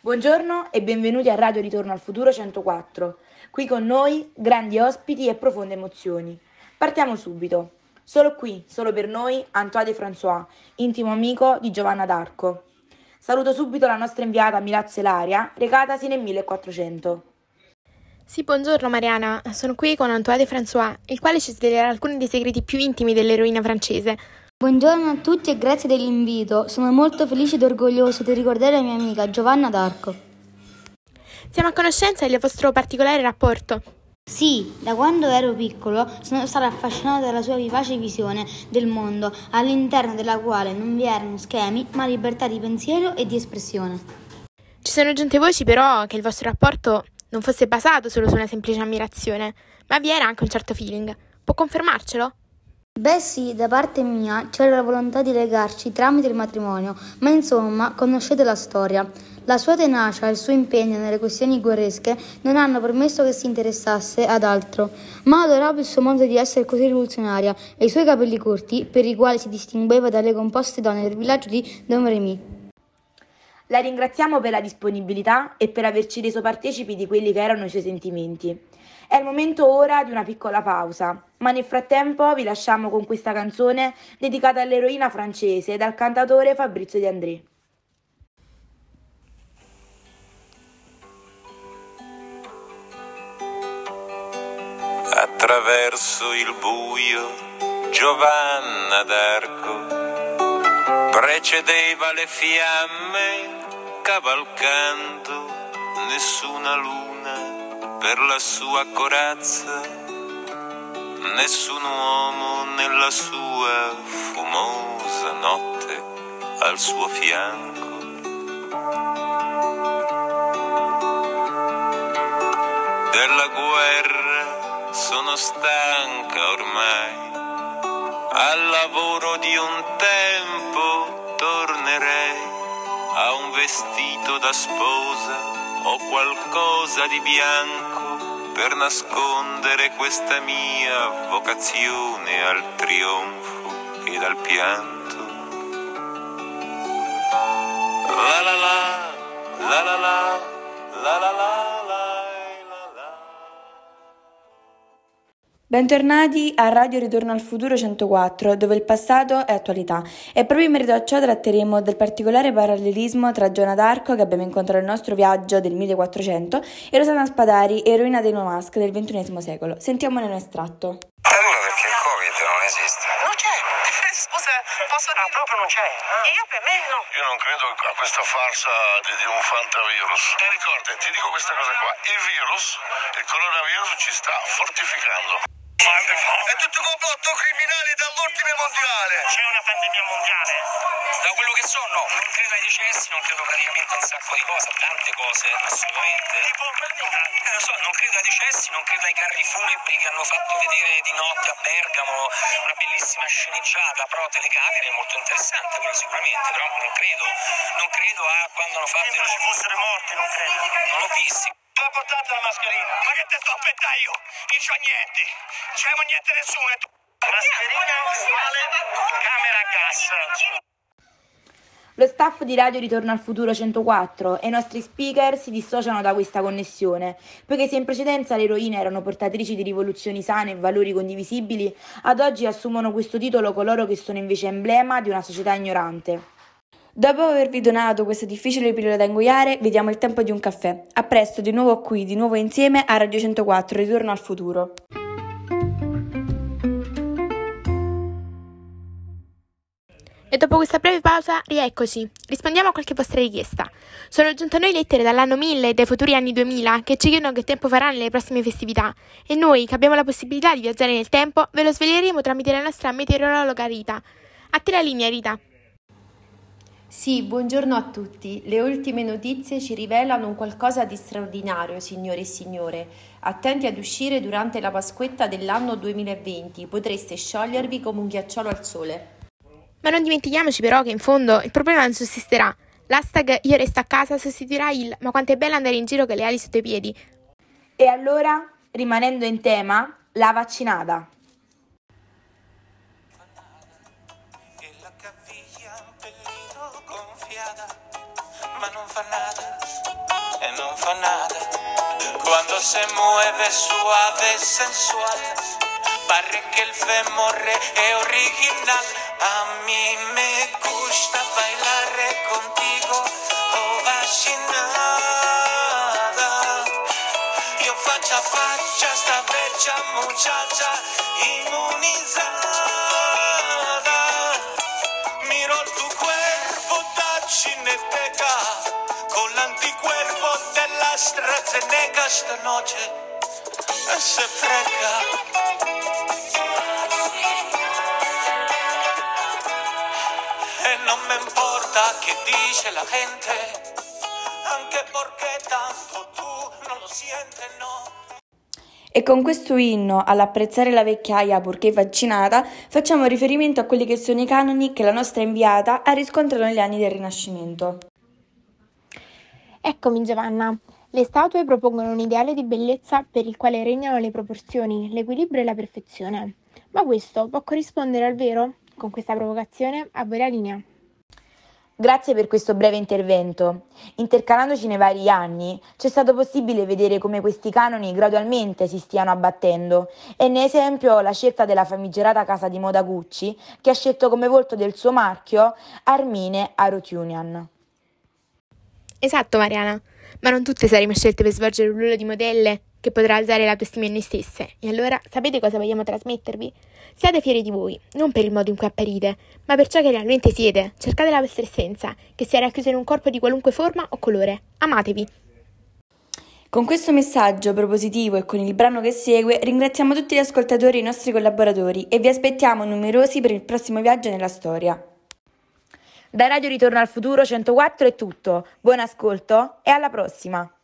Buongiorno e benvenuti a Radio Ritorno al Futuro 104. Qui con noi grandi ospiti e profonde emozioni. Partiamo subito. Solo qui, solo per noi, Antoine de François, intimo amico di Giovanna d'Arco. Saluto subito la nostra inviata Milazzo Elaria, recatasi nel 1400. Sì, buongiorno Mariana, sono qui con Antoine de François, il quale ci svelerà alcuni dei segreti più intimi dell'eroina francese. Buongiorno a tutti e grazie dell'invito. Sono molto felice ed orgoglioso di ricordare la mia amica Giovanna d'Arco. Siamo a conoscenza del vostro particolare rapporto. Sì, da quando ero piccolo sono stato affascinato dalla sua vivace visione del mondo, all'interno della quale non vi erano schemi, ma libertà di pensiero e di espressione. Ci sono giunte voci però che il vostro rapporto non fosse basato solo su una semplice ammirazione, ma vi era anche un certo feeling. Può confermarcelo? Beh sì, da parte mia c'era la volontà di legarci tramite il matrimonio, ma insomma conoscete la storia. La sua tenacia e il suo impegno nelle questioni guerresche non hanno permesso che si interessasse ad altro, ma adoravo il suo modo di essere così rivoluzionaria e i suoi capelli corti, per i quali si distingueva dalle composte donne del villaggio di Domremy. La ringraziamo per la disponibilità e per averci reso partecipi di quelli che erano i suoi sentimenti. È il momento ora di una piccola pausa, ma nel frattempo vi lasciamo con questa canzone dedicata all'eroina francese dal cantatore Fabrizio De André. Attraverso il buio Giovanna d'Arco precedeva le fiamme cavalcando nessuna luna per la sua corazza, nessun uomo nella sua fumosa notte al suo fianco. Della guerra sono stanca ormai, al lavoro di un vestito da sposa o qualcosa di bianco per nascondere questa mia vocazione al trionfo ed al pianto. La la, la la la, la Bentornati a Radio Ritorno al Futuro 104, dove il passato è attualità. E proprio in merito a ciò tratteremo del particolare parallelismo tra Giona d'Arco, che abbiamo incontrato nel nostro viaggio del 1400, e Rosanna Spadari, eroina dei Nomasque del XXI secolo. Sentiamone un estratto. Allora perché il Covid non esiste? Non c'è. Scusa, posso dire? Ah, proprio non c'è? Ah. Io per me no. Io non credo a questa farsa di, di un fantavirus. E ricorda, ti dico questa cosa qua, il virus, il coronavirus ci sta fortificando. È tutto complotto criminale dall'ordine mondiale. C'è una pandemia mondiale? Da quello che so, no. Non credo ai decessi, non credo praticamente a un sacco di cose, a tante cose, assolutamente. Tipo, Eh, lo so, non credo ai decessi, non credo ai carri funebri che hanno fatto vedere di notte a Bergamo una bellissima sceneggiata pro telecamere molto interessante, quello sicuramente, però non credo, non credo a quando hanno fatto se ci fossero morti, non credo. Non l'ho visti. Ma portate la mascherina. Ma che te sto a aspettare io? Non c'ho niente. Non c'è niente nessuno. Mascherina uguale camera a gas. Lo staff di Radio Ritorno al Futuro 104 e i nostri speaker si dissociano da questa connessione, poiché se in precedenza le eroine erano portatrici di rivoluzioni sane e valori condivisibili, ad oggi assumono questo titolo coloro che sono invece emblema di una società ignorante. Dopo avervi donato questa difficile pillola da ingoiare, vi diamo il tempo di un caffè. A presto, di nuovo qui, di nuovo insieme a Radio 104, Ritorno al Futuro. E dopo questa breve pausa, rieccoci. Rispondiamo a qualche vostra richiesta. Sono giunte a noi lettere dall'anno 1000 e dai futuri anni 2000 che ci chiedono che tempo faranno le prossime festività e noi, che abbiamo la possibilità di viaggiare nel tempo, ve lo sveleremo tramite la nostra meteorologa Rita. A te la linea, Rita. Sì, buongiorno a tutti. Le ultime notizie ci rivelano un qualcosa di straordinario, signore e signore. Attenti ad uscire durante la Pasquetta dell'anno 2020, potreste sciogliervi come un ghiacciolo al sole. Ma non dimentichiamoci però che in fondo il problema non sussisterà. L'hashtag io resto a casa sostituirà il ma quanto è bello andare in giro con le ali sotto i piedi. E allora, rimanendo in tema, la vaccinata. Ma non fa nada e non fa nada. Cuando se mueve suave sensual, pare que el fémur es original. A mí me gusta bailar contigo, oh vacinada. Io faccia a faccia sta vecchia muchacha inmunizada. Miro tu da cineteca con l'anticuerpo della AstraZeneca esta noche se freca. E non me importa che dice la gente, anche perché tanto tu non lo siente, no. E con questo inno all'apprezzare la vecchiaia purché vaccinata, facciamo riferimento a quelli che sono i canoni che la nostra inviata ha riscontrato negli anni del Rinascimento. Eccomi Giovanna. Le statue propongono un ideale di bellezza per il quale regnano le proporzioni, l'equilibrio e la perfezione. Ma questo può corrispondere al vero? Con questa provocazione a voi la linea. Grazie per questo breve intervento. Intercalandoci nei vari anni, c'è stato possibile vedere come questi canoni gradualmente si stiano abbattendo e ne esempio la scelta della famigerata casa di moda Gucci che ha scelto come volto del suo marchio Armine Arotunian. Esatto Mariana, ma non tutte saremo scelte per svolgere un ruolo di modelle che potrà alzare la tua stima in noi stesse. E allora sapete cosa vogliamo trasmettervi? Siate fieri di voi, non per il modo in cui apparite, ma per ciò che realmente siete. Cercate la vostra essenza, che sia racchiusa in un corpo di qualunque forma o colore. Amatevi. Con questo messaggio propositivo e con il brano che segue ringraziamo tutti gli ascoltatori e i nostri collaboratori e vi aspettiamo numerosi per il prossimo viaggio nella storia. Da Radio Ritorno al Futuro 104 è tutto, buon ascolto e alla prossima!